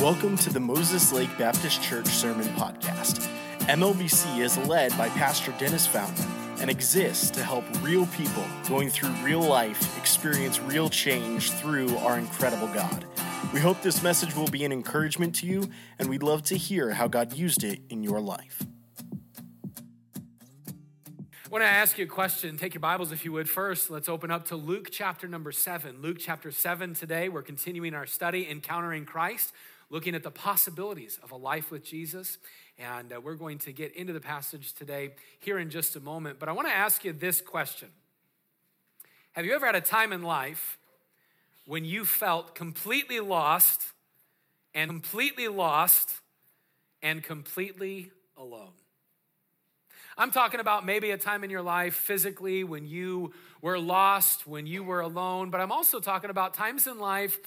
Welcome to the Moses Lake Baptist Church Sermon Podcast. MLBC is led by Pastor Dennis Fountain and exists to help real people going through real life experience real change through our incredible God. We hope this message will be an encouragement to you, and we'd love to hear how God used it in your life. I want to ask you a question. Take your Bibles if you would first. Let's open up to Luke chapter number seven. Luke chapter seven today. We're continuing our study, Encountering Christ looking at the possibilities of a life with Jesus. And uh, we're going to get into the passage today here in just a moment. But I want to ask you this question Have you ever had a time in life when you felt completely lost and completely lost and completely alone? I'm talking about maybe a time in your life physically when you were lost, when you were alone, but I'm also talking about times in life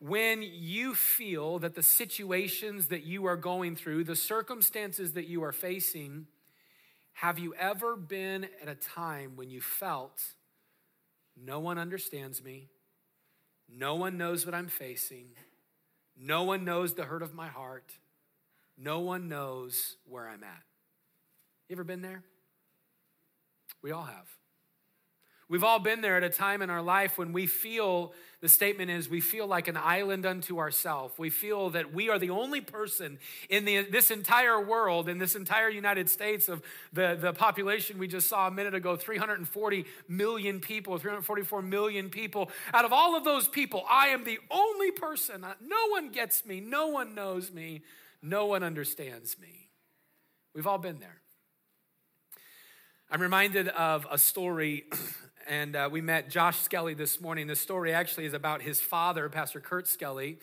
when you feel that the situations that you are going through, the circumstances that you are facing, have you ever been at a time when you felt no one understands me, no one knows what I'm facing, no one knows the hurt of my heart, no one knows where I'm at? You ever been there? We all have. We've all been there at a time in our life when we feel, the statement is, we feel like an island unto ourselves. We feel that we are the only person in the, this entire world, in this entire United States of the, the population we just saw a minute ago 340 million people, 344 million people. Out of all of those people, I am the only person. No one gets me, no one knows me, no one understands me. We've all been there. I'm reminded of a story and uh, we met Josh Skelly this morning. The story actually is about his father, Pastor Kurt Skelly.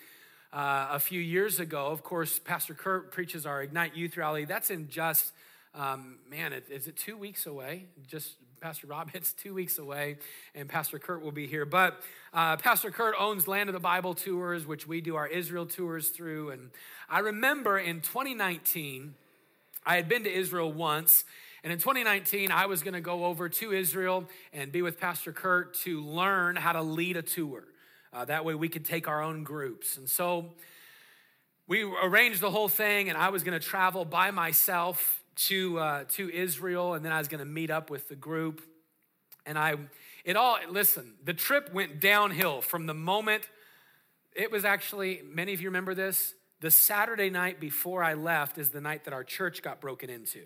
Uh, a few years ago, of course, Pastor Kurt preaches our Ignite Youth Rally. That's in just, um, man, is it two weeks away? Just Pastor Rob, it's two weeks away, and Pastor Kurt will be here. But uh, Pastor Kurt owns Land of the Bible tours, which we do our Israel tours through. And I remember in 2019, I had been to Israel once, and in 2019, I was going to go over to Israel and be with Pastor Kurt to learn how to lead a tour. Uh, that way we could take our own groups. And so we arranged the whole thing, and I was going to travel by myself to, uh, to Israel, and then I was going to meet up with the group. And I, it all, listen, the trip went downhill from the moment it was actually, many of you remember this, the Saturday night before I left is the night that our church got broken into.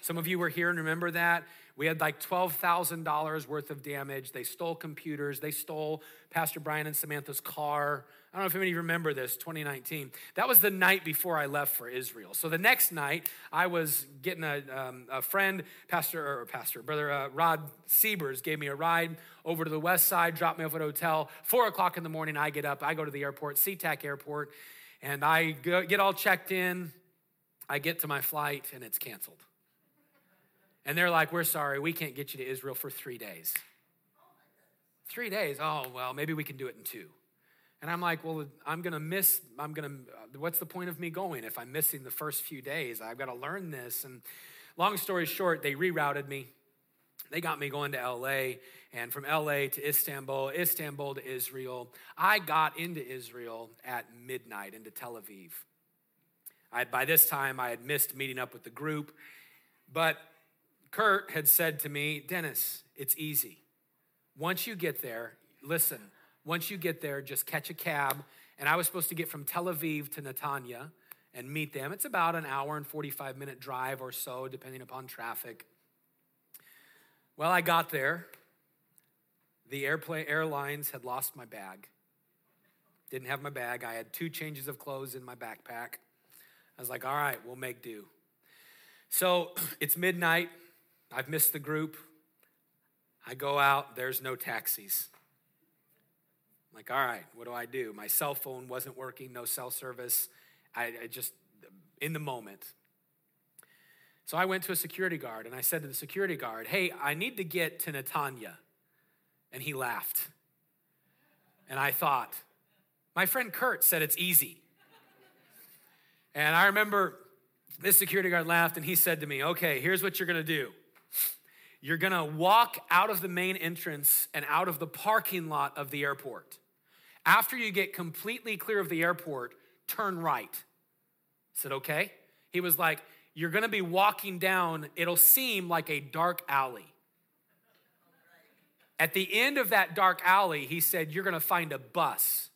Some of you were here and remember that. We had like $12,000 worth of damage. They stole computers. They stole Pastor Brian and Samantha's car. I don't know if any of you remember this, 2019. That was the night before I left for Israel. So the next night, I was getting a, um, a friend, Pastor, or Pastor, Brother uh, Rod Siebers gave me a ride over to the west side, dropped me off at a hotel. Four o'clock in the morning, I get up. I go to the airport, SeaTac Airport, and I get all checked in. I get to my flight, and it's canceled. And they're like, We're sorry, we can't get you to Israel for three days. Three days? Oh, well, maybe we can do it in two. And I'm like, Well, I'm going to miss, I'm going to, what's the point of me going if I'm missing the first few days? I've got to learn this. And long story short, they rerouted me. They got me going to LA, and from LA to Istanbul, Istanbul to Israel. I got into Israel at midnight into Tel Aviv. I, by this time, I had missed meeting up with the group, but Kurt had said to me, Dennis, it's easy. Once you get there, listen, once you get there, just catch a cab. And I was supposed to get from Tel Aviv to Netanya and meet them. It's about an hour and 45 minute drive or so, depending upon traffic. Well, I got there. The airplane airlines had lost my bag. Didn't have my bag. I had two changes of clothes in my backpack. I was like, all right, we'll make do. So it's midnight. I've missed the group. I go out, there's no taxis. I'm like, all right, what do I do? My cell phone wasn't working, no cell service. I, I just, in the moment. So I went to a security guard and I said to the security guard, hey, I need to get to Netanya. And he laughed. And I thought, my friend Kurt said it's easy. And I remember this security guard laughed and he said to me, okay, here's what you're gonna do. You're gonna walk out of the main entrance and out of the parking lot of the airport. After you get completely clear of the airport, turn right. I said, Okay. He was like, You're gonna be walking down, it'll seem like a dark alley. At the end of that dark alley, he said, You're gonna find a bus.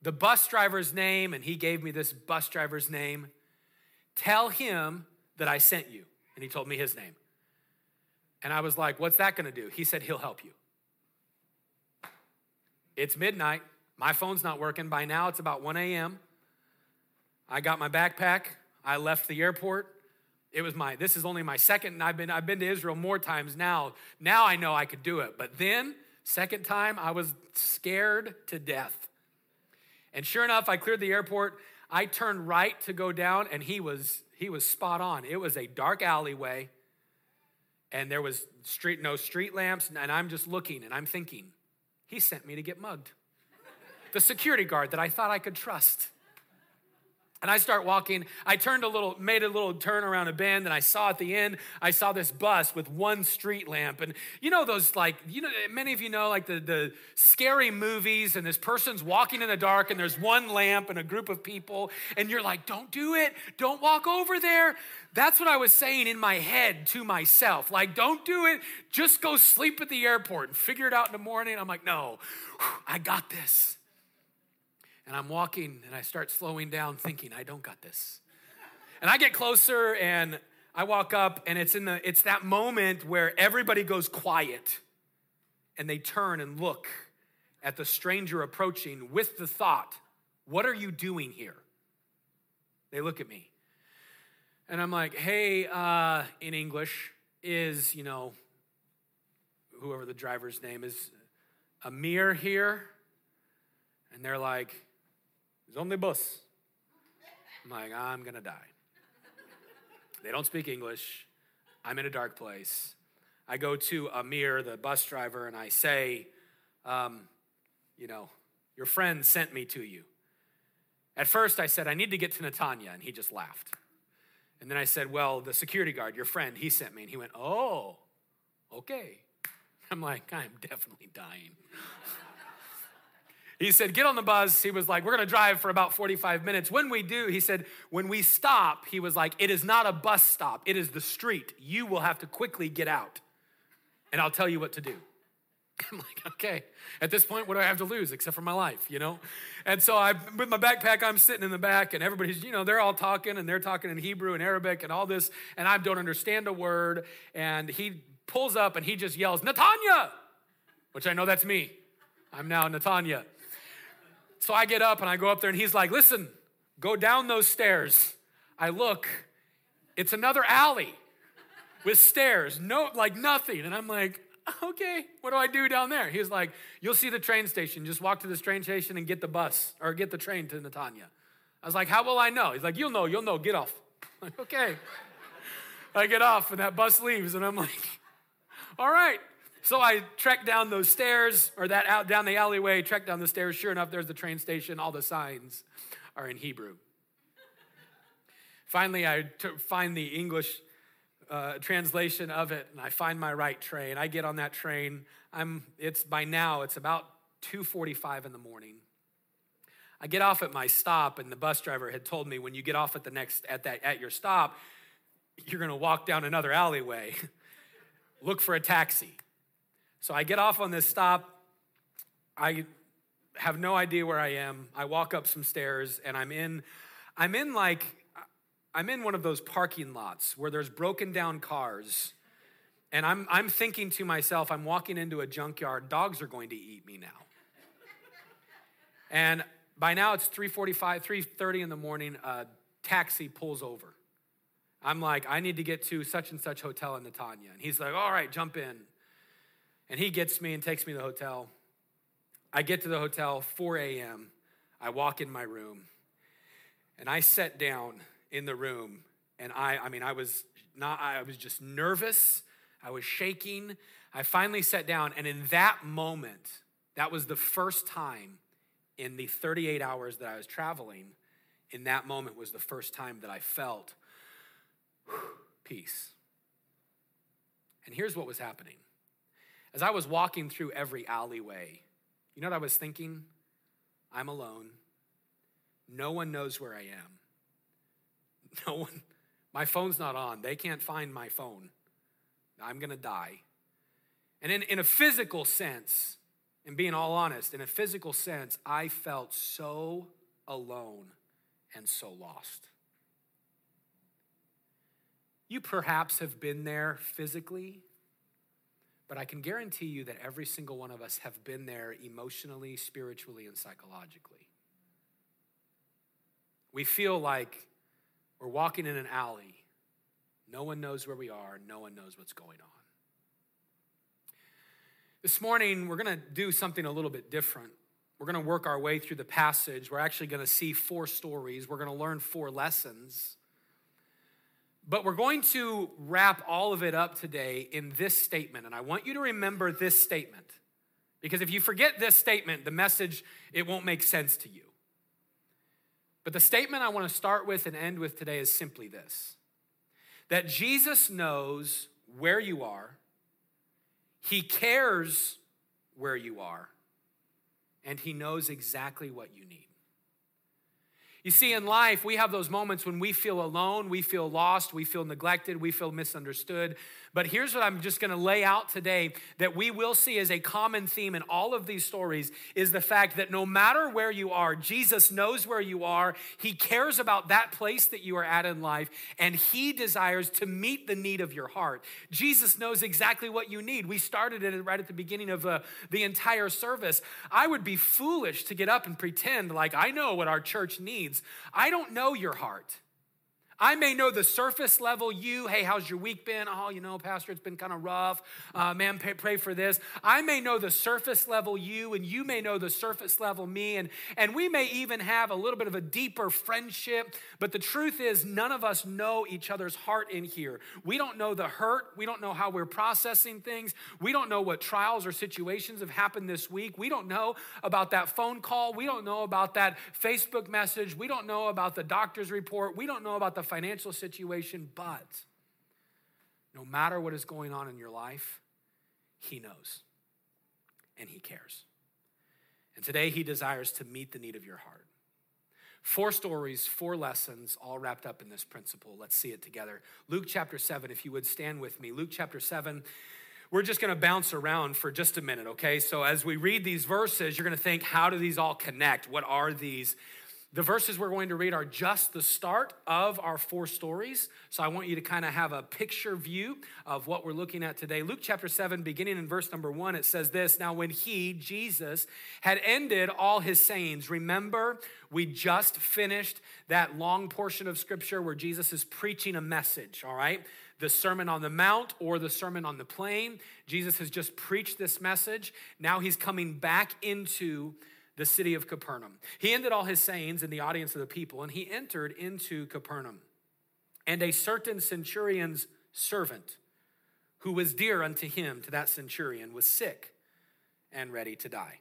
The bus driver's name, and he gave me this bus driver's name. Tell him that I sent you. And he told me his name. And I was like, What's that gonna do? He said, He'll help you. It's midnight. My phone's not working. By now, it's about 1 a.m. I got my backpack. I left the airport. It was my, this is only my second, and I've been, I've been to Israel more times now. Now I know I could do it. But then, second time, I was scared to death. And sure enough, I cleared the airport. I turned right to go down, and he was, he was spot on. It was a dark alleyway, and there was street, no street lamps, and I'm just looking, and I'm thinking, he sent me to get mugged. The security guard that I thought I could trust. And I start walking. I turned a little, made a little turn around a bend, and I saw at the end, I saw this bus with one street lamp. And you know those like, you know, many of you know like the, the scary movies, and this person's walking in the dark, and there's one lamp and a group of people, and you're like, don't do it, don't walk over there. That's what I was saying in my head to myself. Like, don't do it, just go sleep at the airport and figure it out in the morning. I'm like, no, I got this. And I'm walking and I start slowing down, thinking, I don't got this. And I get closer and I walk up, and it's in the it's that moment where everybody goes quiet and they turn and look at the stranger approaching with the thought, What are you doing here? They look at me. And I'm like, hey, uh, in English, is, you know, whoever the driver's name is, Amir here? And they're like, He's on the bus. I'm like, I'm gonna die. They don't speak English. I'm in a dark place. I go to Amir, the bus driver, and I say, um, you know, your friend sent me to you. At first, I said, I need to get to Netanya, and he just laughed. And then I said, Well, the security guard, your friend, he sent me. And he went, Oh, okay. I'm like, I'm definitely dying. He said, Get on the bus. He was like, We're going to drive for about 45 minutes. When we do, he said, When we stop, he was like, It is not a bus stop, it is the street. You will have to quickly get out, and I'll tell you what to do. I'm like, okay. At this point, what do I have to lose except for my life, you know? And so I, with my backpack, I'm sitting in the back, and everybody's, you know, they're all talking, and they're talking in Hebrew and Arabic and all this, and I don't understand a word. And he pulls up and he just yells, Netanya, which I know that's me. I'm now Netanya. So I get up and I go up there, and he's like, Listen, go down those stairs. I look, it's another alley with stairs, no, like nothing. And I'm like, okay, what do I do down there? He's like, you'll see the train station. Just walk to this train station and get the bus or get the train to Netanya. I was like, how will I know? He's like, you'll know, you'll know, get off. Like, okay. I get off and that bus leaves and I'm like, all right. So I trek down those stairs, or that out down the alleyway, trek down the stairs. Sure enough, there's the train station. All the signs are in Hebrew. Finally, I t- find the English uh, translation of it, and I find my right train. I get on that train. I'm. It's by now. It's about 2:45 in the morning. I get off at my stop, and the bus driver had told me when you get off at the next at that at your stop, you're going to walk down another alleyway. Look for a taxi. So I get off on this stop. I have no idea where I am. I walk up some stairs and I'm in I'm in like I'm in one of those parking lots where there's broken down cars. And I'm I'm thinking to myself, I'm walking into a junkyard, dogs are going to eat me now. and by now it's 3:45, 3:30 in the morning, a taxi pulls over. I'm like, I need to get to such and such hotel in Netanya. And he's like, all right, jump in. And he gets me and takes me to the hotel. I get to the hotel, 4 a.m. I walk in my room and I sat down in the room and I, I mean, I was not, I was just nervous. I was shaking. I finally sat down and in that moment, that was the first time in the 38 hours that I was traveling, in that moment was the first time that I felt peace. And here's what was happening as I was walking through every alleyway, you know what I was thinking? I'm alone. No one knows where I am. No one, my phone's not on. They can't find my phone. I'm going to die. And in, in a physical sense, and being all honest, in a physical sense, I felt so alone and so lost. You perhaps have been there physically, but I can guarantee you that every single one of us have been there emotionally, spiritually, and psychologically. We feel like we're walking in an alley. No one knows where we are, no one knows what's going on. This morning, we're going to do something a little bit different. We're going to work our way through the passage. We're actually going to see four stories. We're going to learn four lessons. But we're going to wrap all of it up today in this statement. And I want you to remember this statement. Because if you forget this statement, the message, it won't make sense to you. But the statement I want to start with and end with today is simply this that Jesus knows where you are, He cares where you are, and He knows exactly what you need. You see, in life, we have those moments when we feel alone, we feel lost, we feel neglected, we feel misunderstood. But here's what I'm just going to lay out today that we will see as a common theme in all of these stories is the fact that no matter where you are, Jesus knows where you are. He cares about that place that you are at in life, and He desires to meet the need of your heart. Jesus knows exactly what you need. We started it right at the beginning of uh, the entire service. I would be foolish to get up and pretend like I know what our church needs. I don't know your heart. I may know the surface level you, hey, how's your week been? Oh, you know, Pastor, it's been kind of rough. Uh, man, pray, pray, for this. I may know the surface level you, and you may know the surface level me, and, and we may even have a little bit of a deeper friendship. But the truth is, none of us know each other's heart in here. We don't know the hurt. We don't know how we're processing things. We don't know what trials or situations have happened this week. We don't know about that phone call. We don't know about that Facebook message. We don't know about the doctor's report. We don't know about the financial situation, but no matter what is going on in your life, He knows and He cares. And today, He desires to meet the need of your heart. Four stories, four lessons, all wrapped up in this principle. Let's see it together. Luke chapter 7, if you would stand with me. Luke chapter 7 we're just going to bounce around for just a minute, okay? So as we read these verses, you're going to think, how do these all connect? What are these? The verses we're going to read are just the start of our four stories. So I want you to kind of have a picture view of what we're looking at today. Luke chapter 7, beginning in verse number 1, it says this Now, when he, Jesus, had ended all his sayings, remember, we just finished that long portion of scripture where Jesus is preaching a message, all right? The Sermon on the Mount or the Sermon on the Plain. Jesus has just preached this message. Now he's coming back into the city of Capernaum. He ended all his sayings in the audience of the people, and he entered into Capernaum. And a certain centurion's servant, who was dear unto him, to that centurion, was sick and ready to die.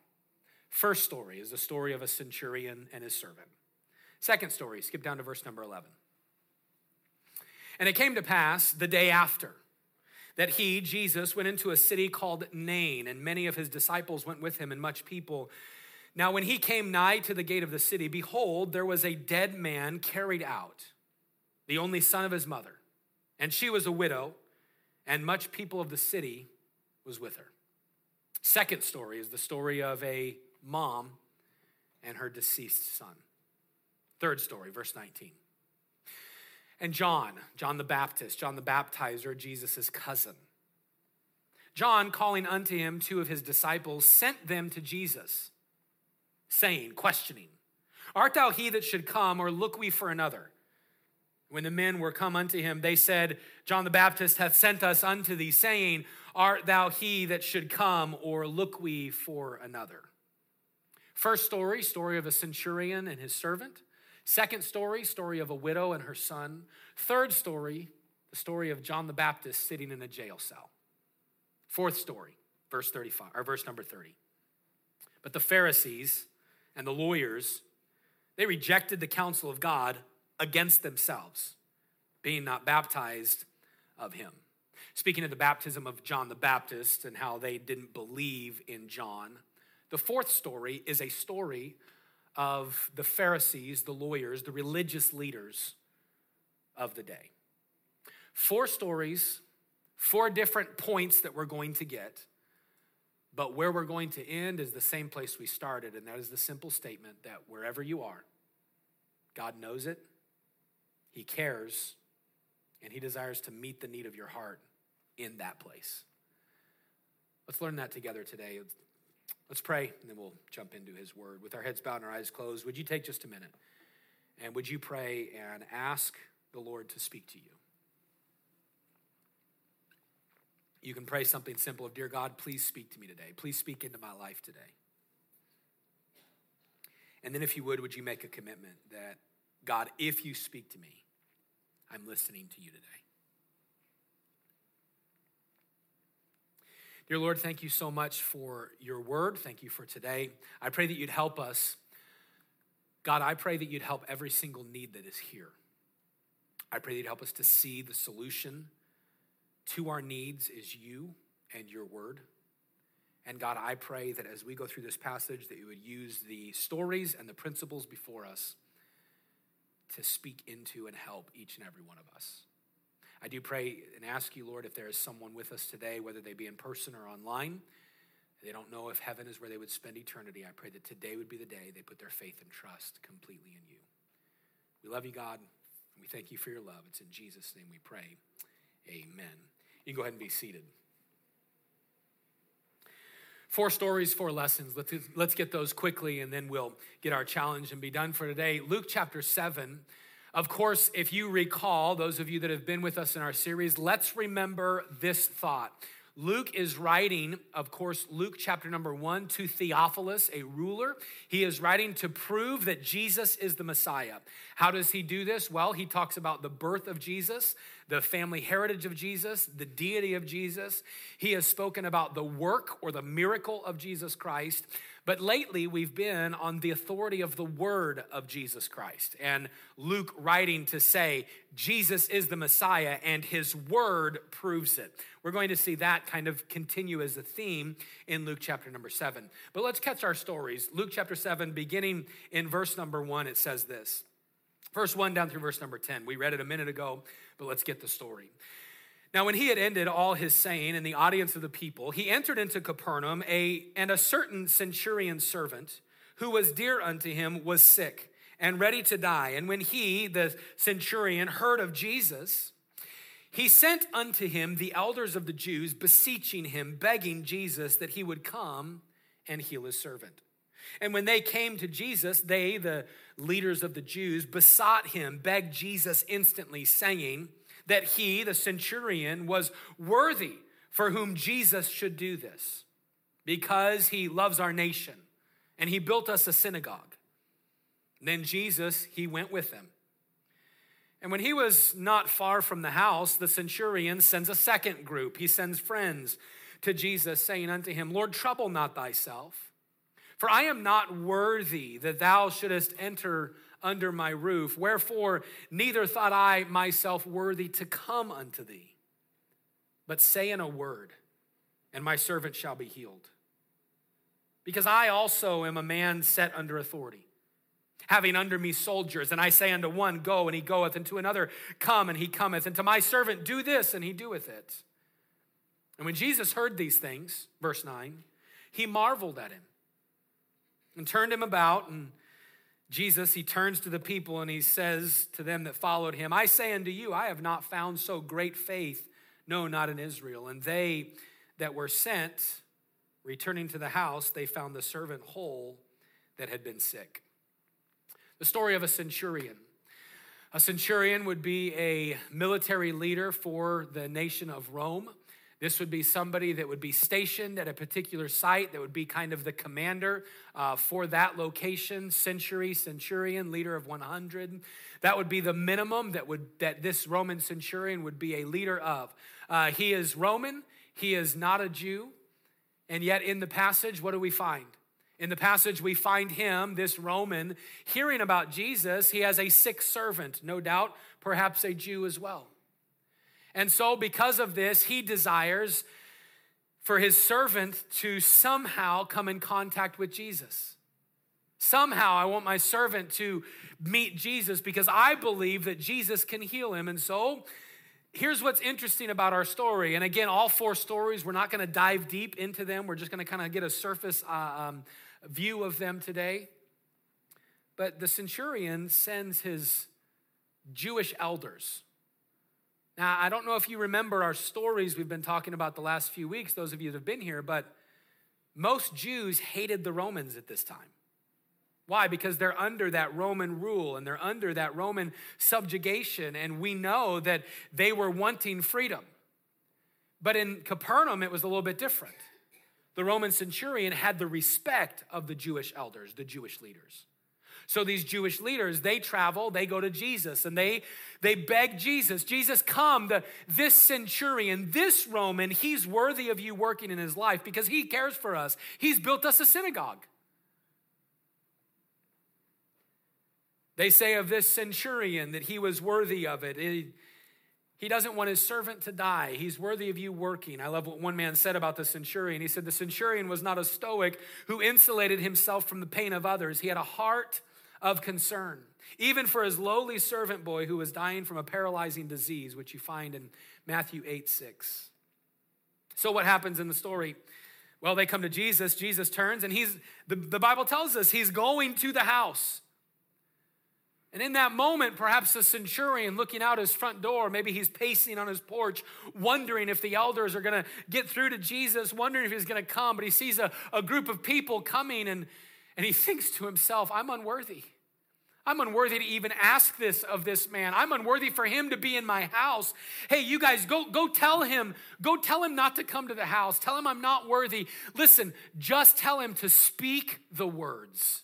First story is the story of a centurion and his servant. Second story, skip down to verse number 11. And it came to pass the day after that he, Jesus, went into a city called Nain, and many of his disciples went with him, and much people. Now, when he came nigh to the gate of the city, behold, there was a dead man carried out, the only son of his mother. And she was a widow, and much people of the city was with her. Second story is the story of a mom and her deceased son. Third story, verse 19. And John, John the Baptist, John the baptizer, Jesus' cousin. John, calling unto him two of his disciples, sent them to Jesus saying, questioning, Art thou he that should come, or look we for another? When the men were come unto him, they said, John the Baptist hath sent us unto thee, saying, Art thou he that should come, or look we for another? First story, story of a centurion and his servant. Second story, story of a widow and her son. Third story, the story of John the Baptist sitting in a jail cell. Fourth story, verse 35, or verse number 30. But the Pharisees, and the lawyers, they rejected the counsel of God against themselves, being not baptized of him. Speaking of the baptism of John the Baptist and how they didn't believe in John, the fourth story is a story of the Pharisees, the lawyers, the religious leaders of the day. Four stories, four different points that we're going to get. But where we're going to end is the same place we started, and that is the simple statement that wherever you are, God knows it, He cares, and He desires to meet the need of your heart in that place. Let's learn that together today. Let's pray, and then we'll jump into His Word. With our heads bowed and our eyes closed, would you take just a minute? And would you pray and ask the Lord to speak to you? You can pray something simple of, Dear God, please speak to me today. Please speak into my life today. And then, if you would, would you make a commitment that, God, if you speak to me, I'm listening to you today? Dear Lord, thank you so much for your word. Thank you for today. I pray that you'd help us. God, I pray that you'd help every single need that is here. I pray that you'd help us to see the solution to our needs is you and your word. And God, I pray that as we go through this passage, that you would use the stories and the principles before us to speak into and help each and every one of us. I do pray and ask you, Lord, if there is someone with us today, whether they be in person or online, they don't know if heaven is where they would spend eternity. I pray that today would be the day they put their faith and trust completely in you. We love you, God, and we thank you for your love. It's in Jesus' name we pray. Amen. You can go ahead and be seated. Four stories, four lessons. Let's, let's get those quickly and then we'll get our challenge and be done for today. Luke chapter 7. Of course, if you recall, those of you that have been with us in our series, let's remember this thought. Luke is writing, of course, Luke chapter number one to Theophilus, a ruler. He is writing to prove that Jesus is the Messiah. How does he do this? Well, he talks about the birth of Jesus, the family heritage of Jesus, the deity of Jesus. He has spoken about the work or the miracle of Jesus Christ. But lately, we've been on the authority of the word of Jesus Christ. And Luke writing to say, Jesus is the Messiah, and his word proves it. We're going to see that kind of continue as a theme in Luke chapter number seven. But let's catch our stories. Luke chapter seven, beginning in verse number one, it says this. Verse 1 down through verse number 10. We read it a minute ago, but let's get the story. Now, when he had ended all his saying in the audience of the people, he entered into Capernaum, a, and a certain centurion servant who was dear unto him was sick and ready to die. And when he, the centurion, heard of Jesus, he sent unto him the elders of the Jews, beseeching him, begging Jesus that he would come and heal his servant. And when they came to Jesus, they, the leaders of the Jews, besought him, begged Jesus instantly, saying, that he, the centurion, was worthy for whom Jesus should do this because he loves our nation and he built us a synagogue. Then Jesus, he went with them. And when he was not far from the house, the centurion sends a second group. He sends friends to Jesus, saying unto him, Lord, trouble not thyself, for I am not worthy that thou shouldest enter under my roof. Wherefore, neither thought I myself worthy to come unto thee. But say in a word, and my servant shall be healed. Because I also am a man set under authority, having under me soldiers. And I say unto one, Go, and he goeth, and to another, Come, and he cometh, and to my servant, Do this, and he doeth it. And when Jesus heard these things, verse 9, he marveled at him and turned him about and Jesus, he turns to the people and he says to them that followed him, I say unto you, I have not found so great faith, no, not in Israel. And they that were sent, returning to the house, they found the servant whole that had been sick. The story of a centurion. A centurion would be a military leader for the nation of Rome. This would be somebody that would be stationed at a particular site, that would be kind of the commander uh, for that location, century, centurion, leader of 100. That would be the minimum that, would, that this Roman centurion would be a leader of. Uh, he is Roman, he is not a Jew, and yet in the passage, what do we find? In the passage, we find him, this Roman, hearing about Jesus. He has a sick servant, no doubt, perhaps a Jew as well. And so, because of this, he desires for his servant to somehow come in contact with Jesus. Somehow, I want my servant to meet Jesus because I believe that Jesus can heal him. And so, here's what's interesting about our story. And again, all four stories, we're not going to dive deep into them. We're just going to kind of get a surface uh, um, view of them today. But the centurion sends his Jewish elders. Now, I don't know if you remember our stories we've been talking about the last few weeks, those of you that have been here, but most Jews hated the Romans at this time. Why? Because they're under that Roman rule and they're under that Roman subjugation, and we know that they were wanting freedom. But in Capernaum, it was a little bit different. The Roman centurion had the respect of the Jewish elders, the Jewish leaders. So these Jewish leaders, they travel, they go to Jesus, and they they beg Jesus, Jesus, come. The, this centurion, this Roman, he's worthy of you working in his life because he cares for us. He's built us a synagogue. They say of this centurion that he was worthy of it. He, he doesn't want his servant to die. He's worthy of you working. I love what one man said about the centurion. He said, The centurion was not a stoic who insulated himself from the pain of others. He had a heart of concern, even for his lowly servant boy who was dying from a paralyzing disease, which you find in Matthew 8 6. So, what happens in the story? Well, they come to Jesus. Jesus turns, and he's, the, the Bible tells us he's going to the house. And in that moment, perhaps the centurion looking out his front door, maybe he's pacing on his porch, wondering if the elders are going to get through to Jesus, wondering if he's going to come, but he sees a, a group of people coming and, and he thinks to himself, I'm unworthy. I'm unworthy to even ask this of this man. I'm unworthy for him to be in my house. Hey, you guys, go, go tell him, go tell him not to come to the house. Tell him I'm not worthy. Listen, just tell him to speak the words.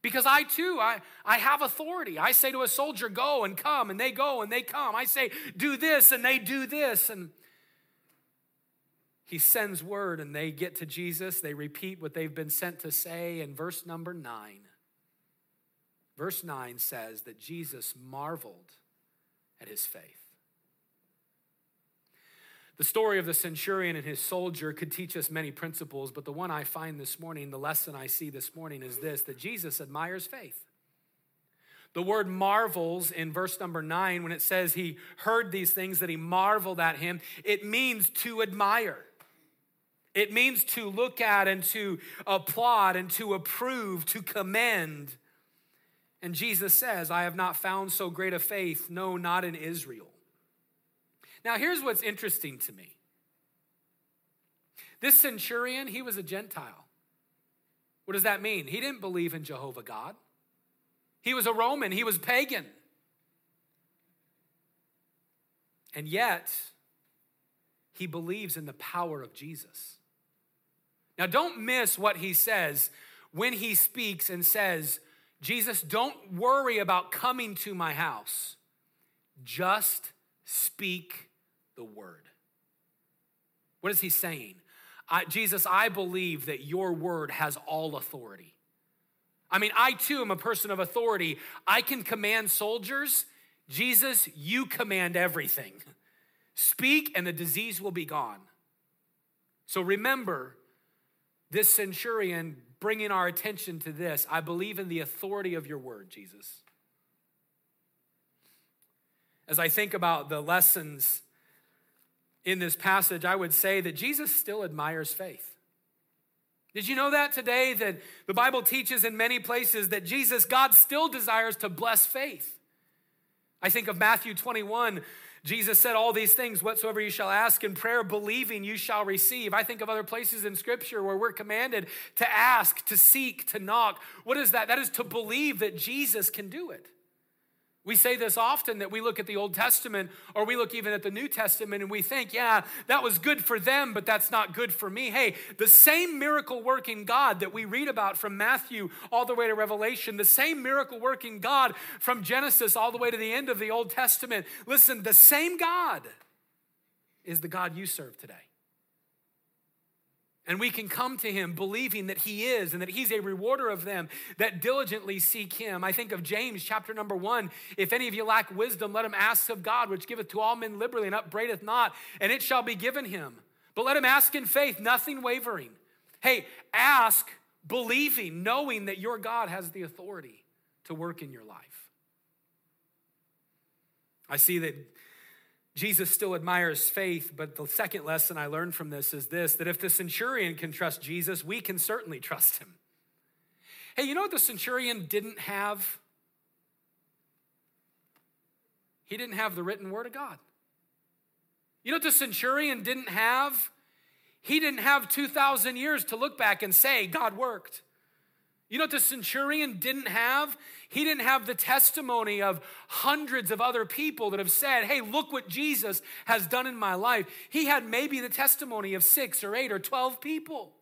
Because I too, I, I have authority. I say to a soldier, go and come, and they go and they come. I say, do this, and they do this. And he sends word, and they get to Jesus. They repeat what they've been sent to say. In verse number nine, verse nine says that Jesus marveled at his faith. The story of the centurion and his soldier could teach us many principles, but the one I find this morning, the lesson I see this morning is this that Jesus admires faith. The word marvels in verse number nine, when it says he heard these things, that he marveled at him, it means to admire. It means to look at and to applaud and to approve, to commend. And Jesus says, I have not found so great a faith, no, not in Israel. Now, here's what's interesting to me this centurion, he was a Gentile. What does that mean? He didn't believe in Jehovah God, he was a Roman, he was pagan. And yet, he believes in the power of Jesus. Now, don't miss what he says when he speaks and says, Jesus, don't worry about coming to my house. Just speak the word. What is he saying? I, Jesus, I believe that your word has all authority. I mean, I too am a person of authority. I can command soldiers. Jesus, you command everything. Speak, and the disease will be gone. So remember, this centurion bringing our attention to this. I believe in the authority of your word, Jesus. As I think about the lessons in this passage, I would say that Jesus still admires faith. Did you know that today? That the Bible teaches in many places that Jesus, God, still desires to bless faith. I think of Matthew 21. Jesus said, All these things, whatsoever you shall ask in prayer, believing you shall receive. I think of other places in Scripture where we're commanded to ask, to seek, to knock. What is that? That is to believe that Jesus can do it. We say this often that we look at the Old Testament or we look even at the New Testament and we think, yeah, that was good for them, but that's not good for me. Hey, the same miracle working God that we read about from Matthew all the way to Revelation, the same miracle working God from Genesis all the way to the end of the Old Testament, listen, the same God is the God you serve today. And we can come to him believing that he is and that he's a rewarder of them that diligently seek him. I think of James chapter number one. If any of you lack wisdom, let him ask of God, which giveth to all men liberally and upbraideth not, and it shall be given him. But let him ask in faith, nothing wavering. Hey, ask believing, knowing that your God has the authority to work in your life. I see that Jesus still admires faith, but the second lesson I learned from this is this that if the centurion can trust Jesus, we can certainly trust him. Hey, you know what the centurion didn't have? He didn't have the written word of God. You know what the centurion didn't have? He didn't have 2,000 years to look back and say, God worked. You know what the centurion didn't have? He didn't have the testimony of hundreds of other people that have said, Hey, look what Jesus has done in my life. He had maybe the testimony of six or eight or 12 people.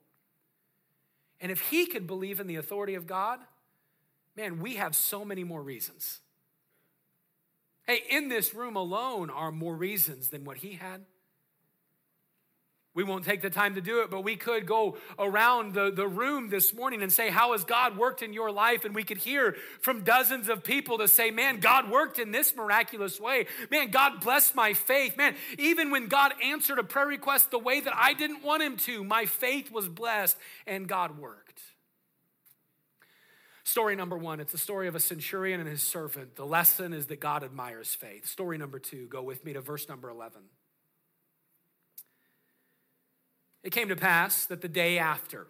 And if he could believe in the authority of God, man, we have so many more reasons. Hey, in this room alone are more reasons than what he had. We won't take the time to do it, but we could go around the, the room this morning and say, How has God worked in your life? And we could hear from dozens of people to say, Man, God worked in this miraculous way. Man, God blessed my faith. Man, even when God answered a prayer request the way that I didn't want Him to, my faith was blessed and God worked. Story number one, it's the story of a centurion and his servant. The lesson is that God admires faith. Story number two, go with me to verse number 11. It came to pass that the day after,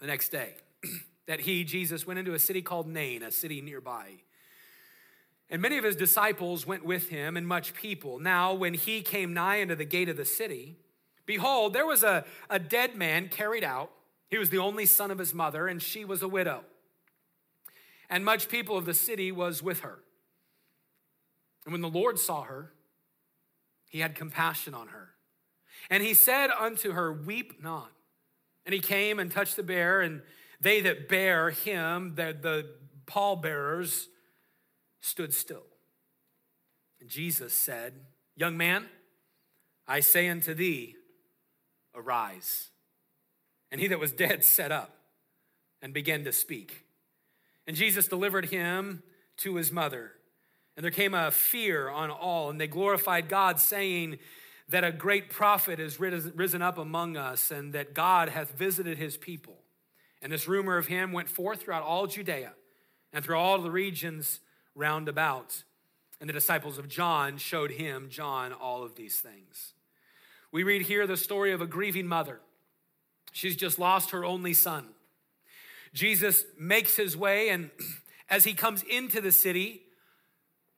the next day, that he, Jesus, went into a city called Nain, a city nearby. And many of his disciples went with him, and much people. Now, when he came nigh unto the gate of the city, behold, there was a, a dead man carried out. He was the only son of his mother, and she was a widow. And much people of the city was with her. And when the Lord saw her, he had compassion on her and he said unto her, Weep not. And he came and touched the bier, and they that bear him, the, the pallbearers, stood still. And Jesus said, Young man, I say unto thee, arise. And he that was dead sat up and began to speak. And Jesus delivered him to his mother. And there came a fear on all, and they glorified God, saying, that a great prophet is risen up among us and that God hath visited his people. And this rumor of him went forth throughout all Judea and through all the regions round about. And the disciples of John showed him, John, all of these things. We read here the story of a grieving mother. She's just lost her only son. Jesus makes his way, and as he comes into the city,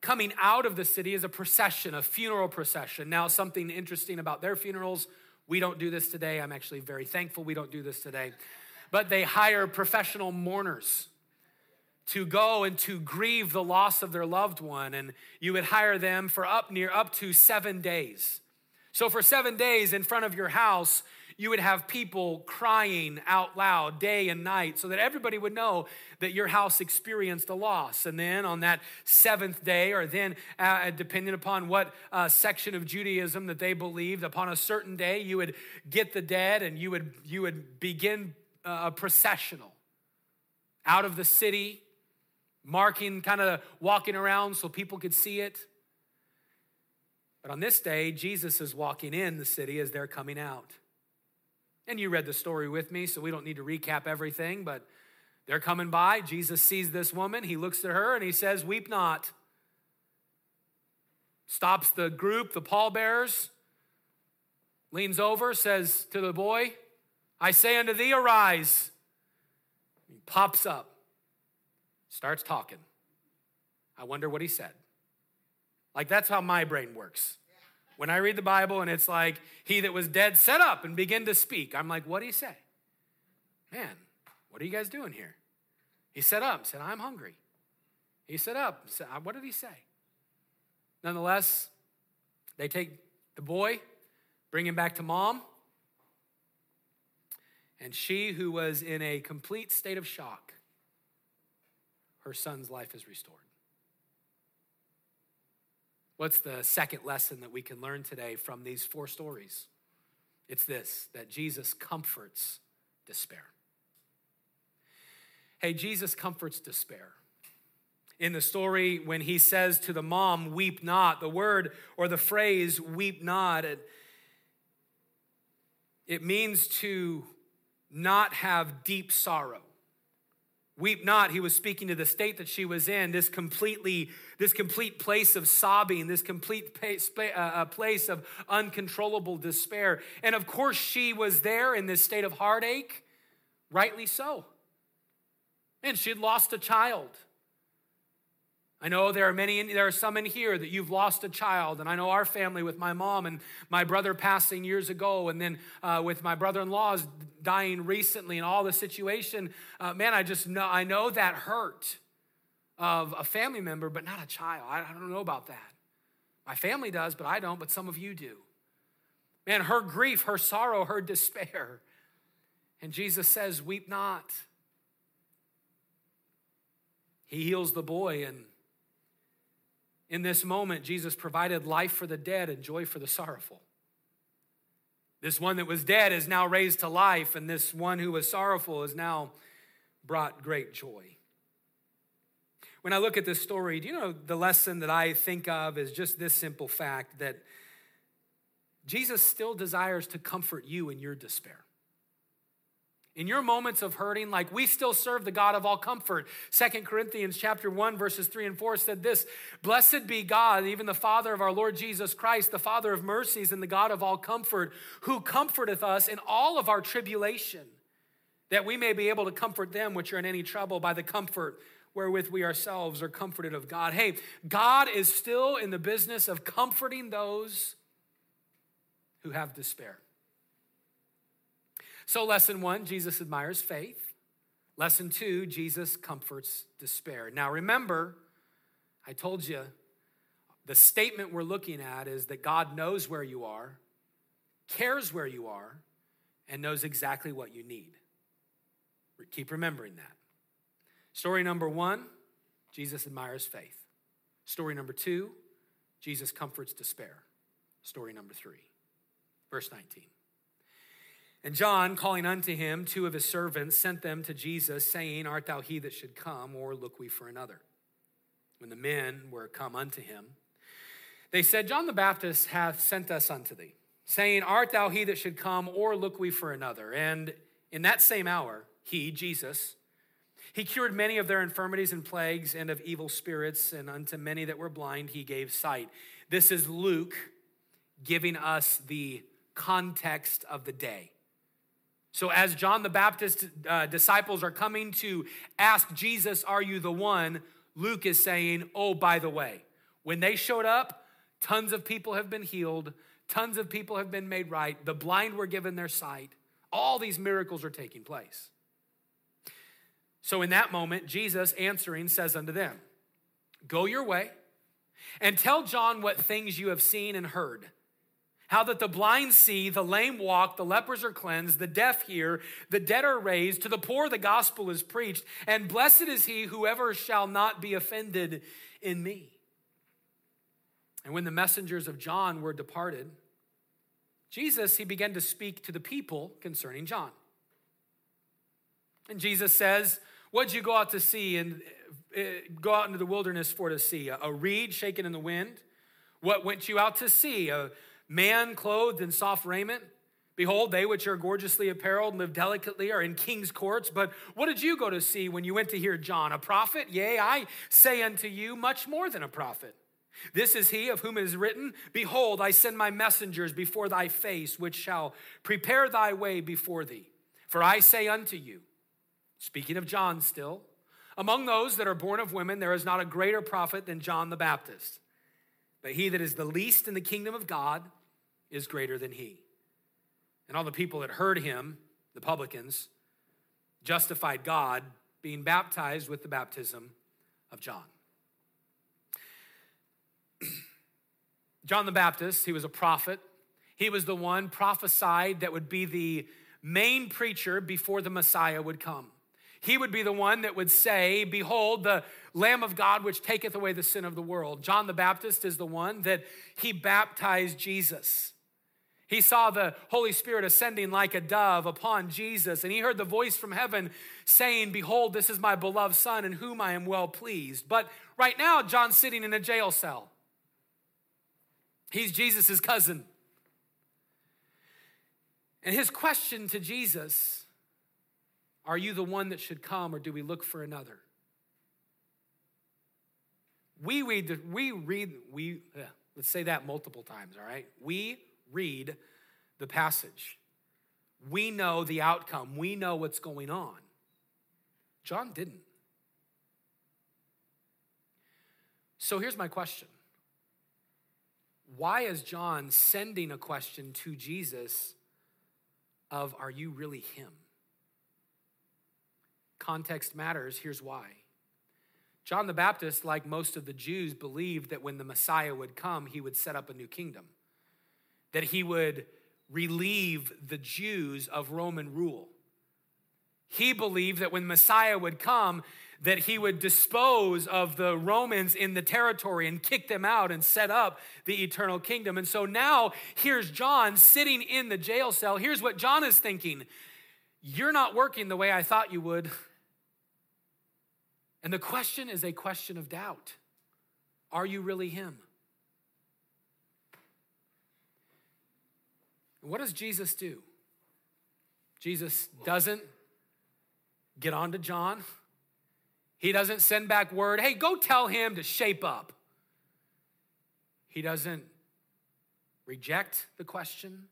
coming out of the city is a procession, a funeral procession. Now, something interesting about their funerals, we don't do this today. I'm actually very thankful we don't do this today. But they hire professional mourners to go and to grieve the loss of their loved one and you would hire them for up near up to 7 days. So for 7 days in front of your house, you would have people crying out loud day and night so that everybody would know that your house experienced a loss. And then on that seventh day, or then uh, depending upon what uh, section of Judaism that they believed, upon a certain day, you would get the dead and you would, you would begin uh, a processional out of the city, marking, kind of walking around so people could see it. But on this day, Jesus is walking in the city as they're coming out. And you read the story with me, so we don't need to recap everything, but they're coming by. Jesus sees this woman. He looks at her and he says, Weep not. Stops the group, the pallbearers, leans over, says to the boy, I say unto thee, arise. He pops up, starts talking. I wonder what he said. Like, that's how my brain works. When I read the Bible and it's like, he that was dead set up and begin to speak, I'm like, what do you say? Man, what are you guys doing here? He set up, said, I'm hungry. He set up, said, uh, what did he say? Nonetheless, they take the boy, bring him back to mom, and she, who was in a complete state of shock, her son's life is restored. What's the second lesson that we can learn today from these four stories? It's this that Jesus comforts despair. Hey, Jesus comforts despair. In the story, when he says to the mom, weep not, the word or the phrase weep not, it, it means to not have deep sorrow. Weep not, he was speaking to the state that she was in, this completely, this complete place of sobbing, this complete uh, place of uncontrollable despair. And of course, she was there in this state of heartache, rightly so. And she had lost a child. I know there are many, there are some in here that you've lost a child, and I know our family with my mom and my brother passing years ago, and then uh, with my brother-in-law's dying recently, and all the situation. Uh, man, I just know I know that hurt of a family member, but not a child. I, I don't know about that. My family does, but I don't. But some of you do. Man, her grief, her sorrow, her despair, and Jesus says, "Weep not." He heals the boy and in this moment, Jesus provided life for the dead and joy for the sorrowful. This one that was dead is now raised to life, and this one who was sorrowful is now brought great joy. When I look at this story, do you know the lesson that I think of is just this simple fact that Jesus still desires to comfort you in your despair. In your moments of hurting, like we still serve the God of all comfort. Second Corinthians chapter 1, verses 3 and 4 said this Blessed be God, even the Father of our Lord Jesus Christ, the Father of mercies and the God of all comfort, who comforteth us in all of our tribulation, that we may be able to comfort them which are in any trouble by the comfort wherewith we ourselves are comforted of God. Hey, God is still in the business of comforting those who have despair. So, lesson one Jesus admires faith. Lesson two Jesus comforts despair. Now, remember, I told you the statement we're looking at is that God knows where you are, cares where you are, and knows exactly what you need. Keep remembering that. Story number one Jesus admires faith. Story number two Jesus comforts despair. Story number three, verse 19. And John, calling unto him two of his servants, sent them to Jesus, saying, Art thou he that should come, or look we for another? When the men were come unto him, they said, John the Baptist hath sent us unto thee, saying, Art thou he that should come, or look we for another? And in that same hour, he, Jesus, he cured many of their infirmities and plagues and of evil spirits, and unto many that were blind he gave sight. This is Luke giving us the context of the day. So, as John the Baptist uh, disciples are coming to ask Jesus, Are you the one? Luke is saying, Oh, by the way, when they showed up, tons of people have been healed, tons of people have been made right, the blind were given their sight. All these miracles are taking place. So, in that moment, Jesus answering says unto them, Go your way and tell John what things you have seen and heard how that the blind see, the lame walk, the lepers are cleansed, the deaf hear, the dead are raised, to the poor the gospel is preached, and blessed is he whoever shall not be offended in me. And when the messengers of John were departed, Jesus, he began to speak to the people concerning John. And Jesus says, What'd you go out to see and uh, go out into the wilderness for to see? A reed shaken in the wind? What went you out to see? A man clothed in soft raiment. Behold, they which are gorgeously apparelled and live delicately are in king's courts. But what did you go to see when you went to hear John? A prophet? Yea, I say unto you, much more than a prophet. This is he of whom it is written, Behold, I send my messengers before thy face, which shall prepare thy way before thee. For I say unto you, speaking of John still, among those that are born of women, there is not a greater prophet than John the Baptist. But he that is the least in the kingdom of God, is greater than he. And all the people that heard him, the publicans, justified God, being baptized with the baptism of John. John the Baptist, he was a prophet. He was the one prophesied that would be the main preacher before the Messiah would come. He would be the one that would say, Behold, the Lamb of God which taketh away the sin of the world. John the Baptist is the one that he baptized Jesus. He saw the Holy Spirit ascending like a dove upon Jesus, and he heard the voice from heaven saying, Behold, this is my beloved Son, in whom I am well pleased. But right now, John's sitting in a jail cell. He's Jesus' cousin. And his question to Jesus Are you the one that should come, or do we look for another? We read, we read, we, let's say that multiple times, all right? We read the passage. We know the outcome. We know what's going on. John didn't. So here's my question Why is John sending a question to Jesus of, Are you really him? Context matters. Here's why. John the Baptist, like most of the Jews, believed that when the Messiah would come, he would set up a new kingdom, that he would relieve the Jews of Roman rule. He believed that when Messiah would come, that he would dispose of the Romans in the territory and kick them out and set up the eternal kingdom. And so now here's John sitting in the jail cell. Here's what John is thinking You're not working the way I thought you would. And the question is a question of doubt Are you really him? What does Jesus do? Jesus doesn't get on to John. He doesn't send back word, hey, go tell him to shape up. He doesn't reject the question.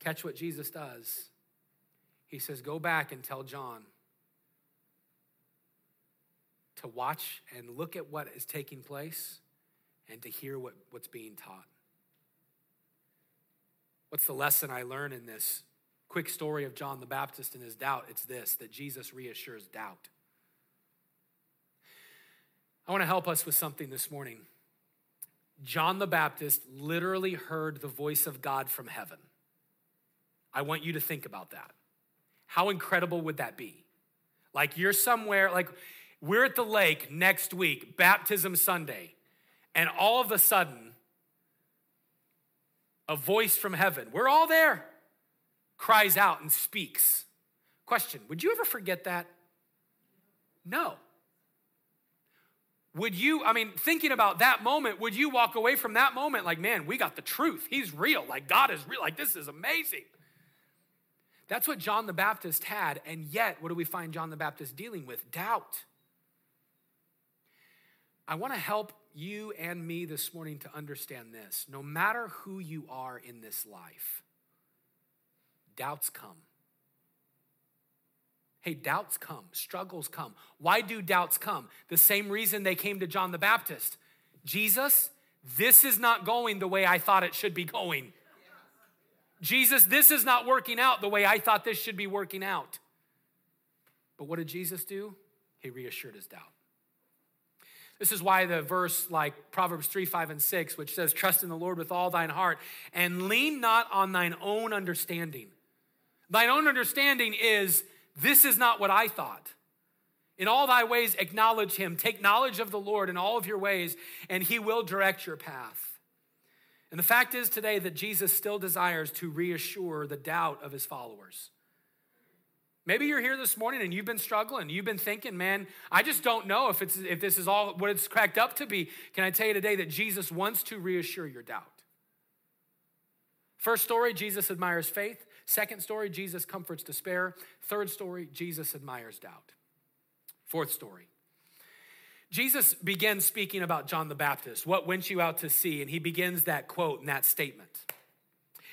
Catch what Jesus does. He says, go back and tell John to watch and look at what is taking place and to hear what, what's being taught. What's the lesson I learn in this quick story of John the Baptist and his doubt? It's this that Jesus reassures doubt. I want to help us with something this morning. John the Baptist literally heard the voice of God from heaven. I want you to think about that. How incredible would that be? Like you're somewhere, like we're at the lake next week, baptism Sunday, and all of a sudden, a voice from heaven, we're all there, cries out and speaks. Question Would you ever forget that? No. Would you, I mean, thinking about that moment, would you walk away from that moment like, man, we got the truth. He's real. Like, God is real. Like, this is amazing. That's what John the Baptist had. And yet, what do we find John the Baptist dealing with? Doubt. I want to help you and me this morning to understand this. No matter who you are in this life, doubts come. Hey, doubts come, struggles come. Why do doubts come? The same reason they came to John the Baptist. Jesus, this is not going the way I thought it should be going. Jesus, this is not working out the way I thought this should be working out. But what did Jesus do? He reassured his doubt. This is why the verse like Proverbs 3, 5, and 6, which says, Trust in the Lord with all thine heart and lean not on thine own understanding. Thine own understanding is, This is not what I thought. In all thy ways, acknowledge him. Take knowledge of the Lord in all of your ways, and he will direct your path. And the fact is today that Jesus still desires to reassure the doubt of his followers. Maybe you're here this morning and you've been struggling. You've been thinking, man, I just don't know if, it's, if this is all what it's cracked up to be. Can I tell you today that Jesus wants to reassure your doubt? First story, Jesus admires faith. Second story, Jesus comforts despair. Third story, Jesus admires doubt. Fourth story, Jesus begins speaking about John the Baptist. What went you out to see? And he begins that quote and that statement.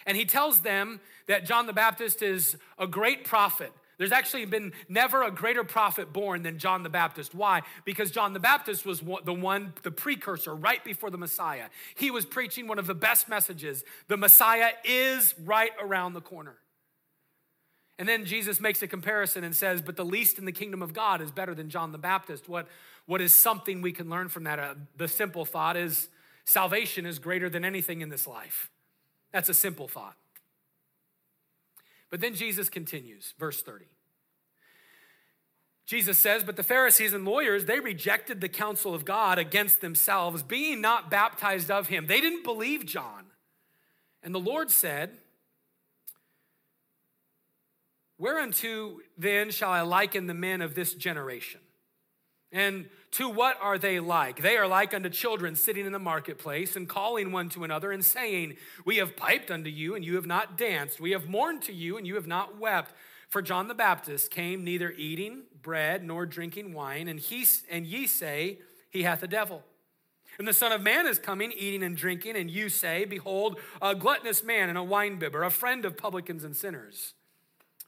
And he tells them that John the Baptist is a great prophet there's actually been never a greater prophet born than John the Baptist. Why? Because John the Baptist was the one, the precursor right before the Messiah. He was preaching one of the best messages the Messiah is right around the corner. And then Jesus makes a comparison and says, But the least in the kingdom of God is better than John the Baptist. What, what is something we can learn from that? Uh, the simple thought is salvation is greater than anything in this life. That's a simple thought. But then Jesus continues, verse 30. Jesus says, But the Pharisees and lawyers, they rejected the counsel of God against themselves, being not baptized of him. They didn't believe John. And the Lord said, Whereunto then shall I liken the men of this generation? And to what are they like? They are like unto children sitting in the marketplace and calling one to another and saying, We have piped unto you, and you have not danced. We have mourned to you, and you have not wept. For John the Baptist came neither eating bread nor drinking wine, and, he, and ye say he hath a devil. And the Son of Man is coming, eating and drinking, and you say, Behold, a gluttonous man and a winebibber, a friend of publicans and sinners.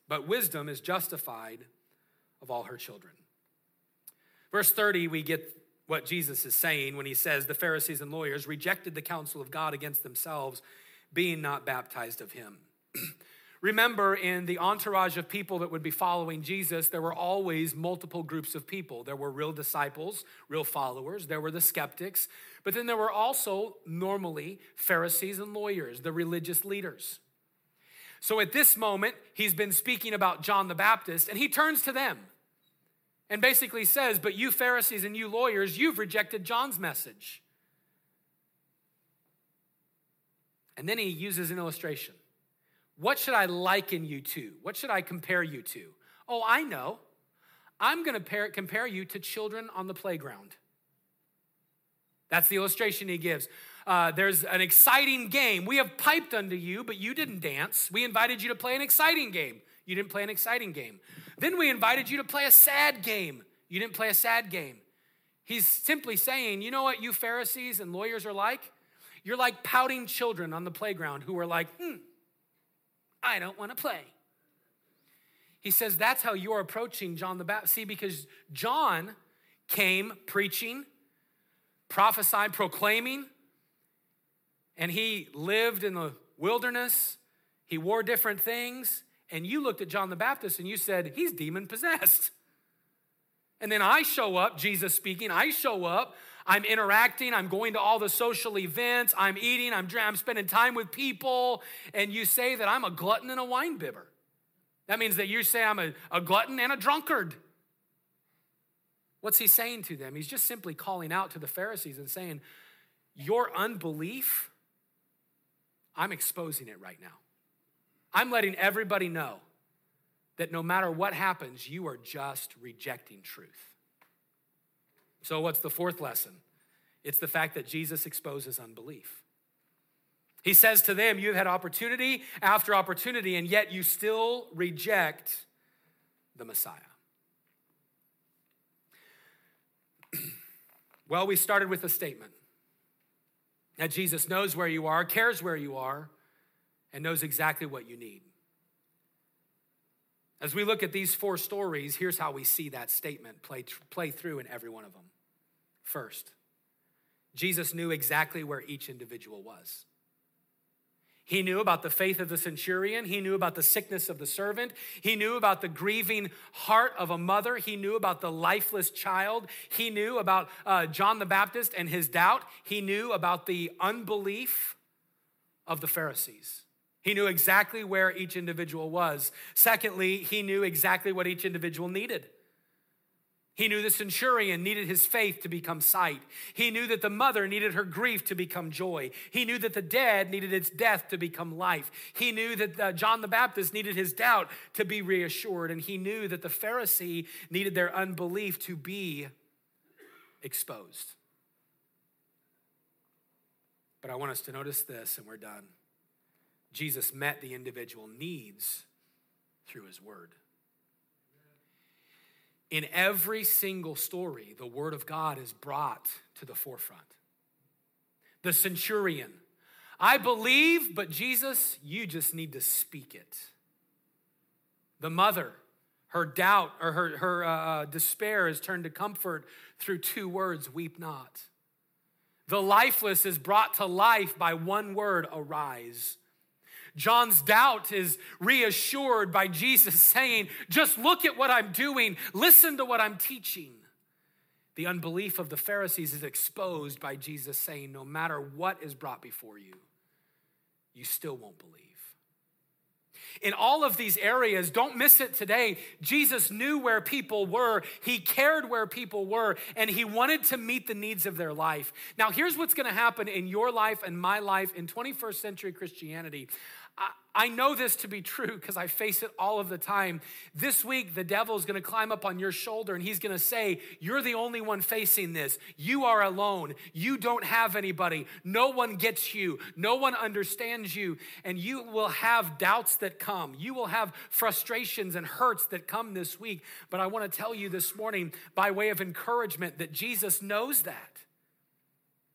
But wisdom is justified of all her children. Verse 30, we get what Jesus is saying when he says, The Pharisees and lawyers rejected the counsel of God against themselves, being not baptized of him. Remember, in the entourage of people that would be following Jesus, there were always multiple groups of people. There were real disciples, real followers, there were the skeptics, but then there were also normally Pharisees and lawyers, the religious leaders. So at this moment, he's been speaking about John the Baptist, and he turns to them and basically says, But you Pharisees and you lawyers, you've rejected John's message. And then he uses an illustration. What should I liken you to? What should I compare you to? Oh, I know. I'm going to compare you to children on the playground. That's the illustration he gives. Uh, there's an exciting game. We have piped unto you, but you didn't dance. We invited you to play an exciting game. You didn't play an exciting game. Then we invited you to play a sad game. You didn't play a sad game. He's simply saying, you know what you Pharisees and lawyers are like? You're like pouting children on the playground who are like, hmm, I don't want to play. He says that's how you're approaching John the Baptist. See, because John came preaching, prophesying, proclaiming, and he lived in the wilderness. He wore different things. And you looked at John the Baptist and you said, he's demon possessed. And then I show up, Jesus speaking, I show up, I'm interacting, I'm going to all the social events, I'm eating, I'm, I'm spending time with people, and you say that I'm a glutton and a wine bibber. That means that you say I'm a, a glutton and a drunkard. What's he saying to them? He's just simply calling out to the Pharisees and saying, Your unbelief, I'm exposing it right now. I'm letting everybody know that no matter what happens, you are just rejecting truth. So, what's the fourth lesson? It's the fact that Jesus exposes unbelief. He says to them, You've had opportunity after opportunity, and yet you still reject the Messiah. well, we started with a statement that Jesus knows where you are, cares where you are, and knows exactly what you need. As we look at these four stories, here's how we see that statement play, play through in every one of them. First, Jesus knew exactly where each individual was. He knew about the faith of the centurion. He knew about the sickness of the servant. He knew about the grieving heart of a mother. He knew about the lifeless child. He knew about uh, John the Baptist and his doubt. He knew about the unbelief of the Pharisees. He knew exactly where each individual was. Secondly, he knew exactly what each individual needed. He knew the centurion needed his faith to become sight. He knew that the mother needed her grief to become joy. He knew that the dead needed its death to become life. He knew that uh, John the Baptist needed his doubt to be reassured. And he knew that the Pharisee needed their unbelief to be exposed. But I want us to notice this, and we're done. Jesus met the individual needs through his word. In every single story, the word of God is brought to the forefront. The centurion, I believe, but Jesus, you just need to speak it. The mother, her doubt or her, her uh, uh despair is turned to comfort through two words weep not. The lifeless is brought to life by one word arise. John's doubt is reassured by Jesus saying, Just look at what I'm doing, listen to what I'm teaching. The unbelief of the Pharisees is exposed by Jesus saying, No matter what is brought before you, you still won't believe. In all of these areas, don't miss it today. Jesus knew where people were, He cared where people were, and He wanted to meet the needs of their life. Now, here's what's gonna happen in your life and my life in 21st century Christianity I know this to be true because I face it all of the time. This week, the devil is going to climb up on your shoulder and he's going to say, You're the only one facing this. You are alone. You don't have anybody. No one gets you. No one understands you. And you will have doubts that come. You will have frustrations and hurts that come this week. But I want to tell you this morning, by way of encouragement, that Jesus knows that.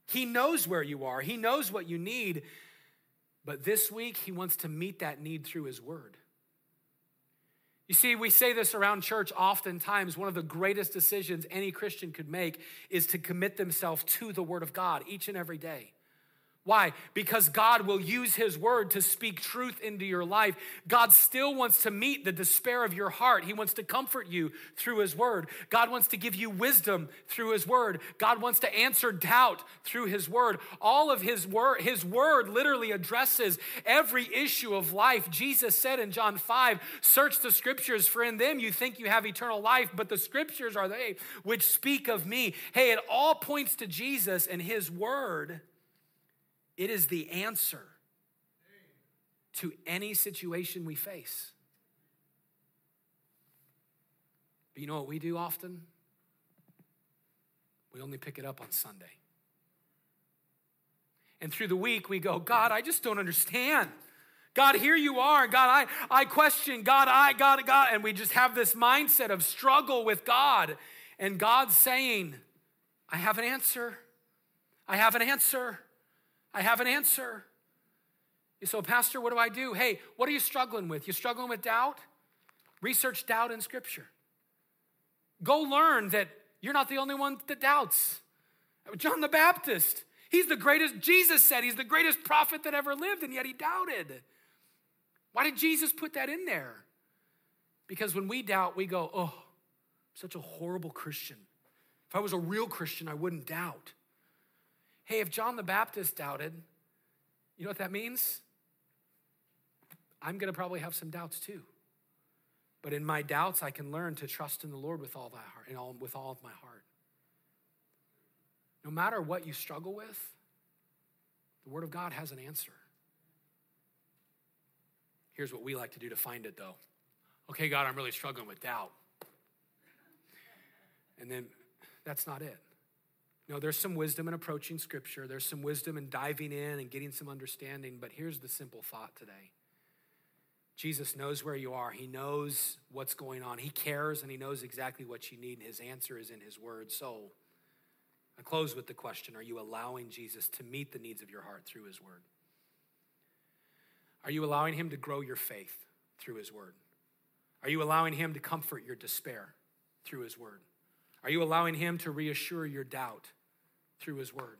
He knows where you are, He knows what you need. But this week, he wants to meet that need through his word. You see, we say this around church oftentimes. One of the greatest decisions any Christian could make is to commit themselves to the word of God each and every day. Why? Because God will use His word to speak truth into your life. God still wants to meet the despair of your heart. He wants to comfort you through His word. God wants to give you wisdom through His word. God wants to answer doubt through His word. All of His word, His word literally addresses every issue of life. Jesus said in John 5 Search the scriptures, for in them you think you have eternal life, but the scriptures are they which speak of me. Hey, it all points to Jesus and His word it is the answer to any situation we face. But you know what we do often? We only pick it up on Sunday. And through the week, we go, God, I just don't understand. God, here you are. God, I, I question. God, I, God, God. And we just have this mindset of struggle with God. And God's saying, I have an answer. I have an answer. I have an answer. So, Pastor, what do I do? Hey, what are you struggling with? You struggling with doubt? Research doubt in Scripture. Go learn that you're not the only one that doubts. John the Baptist, he's the greatest, Jesus said he's the greatest prophet that ever lived, and yet he doubted. Why did Jesus put that in there? Because when we doubt, we go, oh, I'm such a horrible Christian. If I was a real Christian, I wouldn't doubt. Hey, if John the Baptist doubted, you know what that means? I'm going to probably have some doubts too. But in my doubts, I can learn to trust in the Lord with all my heart and all, with all of my heart. No matter what you struggle with, the Word of God has an answer. Here's what we like to do to find it, though. Okay, God, I'm really struggling with doubt. And then that's not it. No, there's some wisdom in approaching Scripture, there's some wisdom in diving in and getting some understanding, but here's the simple thought today. Jesus knows where you are. He knows what's going on. He cares and he knows exactly what you need, and his answer is in his word. So, I close with the question Are you allowing Jesus to meet the needs of your heart through his word? Are you allowing him to grow your faith through his word? Are you allowing him to comfort your despair through his word? Are you allowing Him to reassure your doubt through His Word?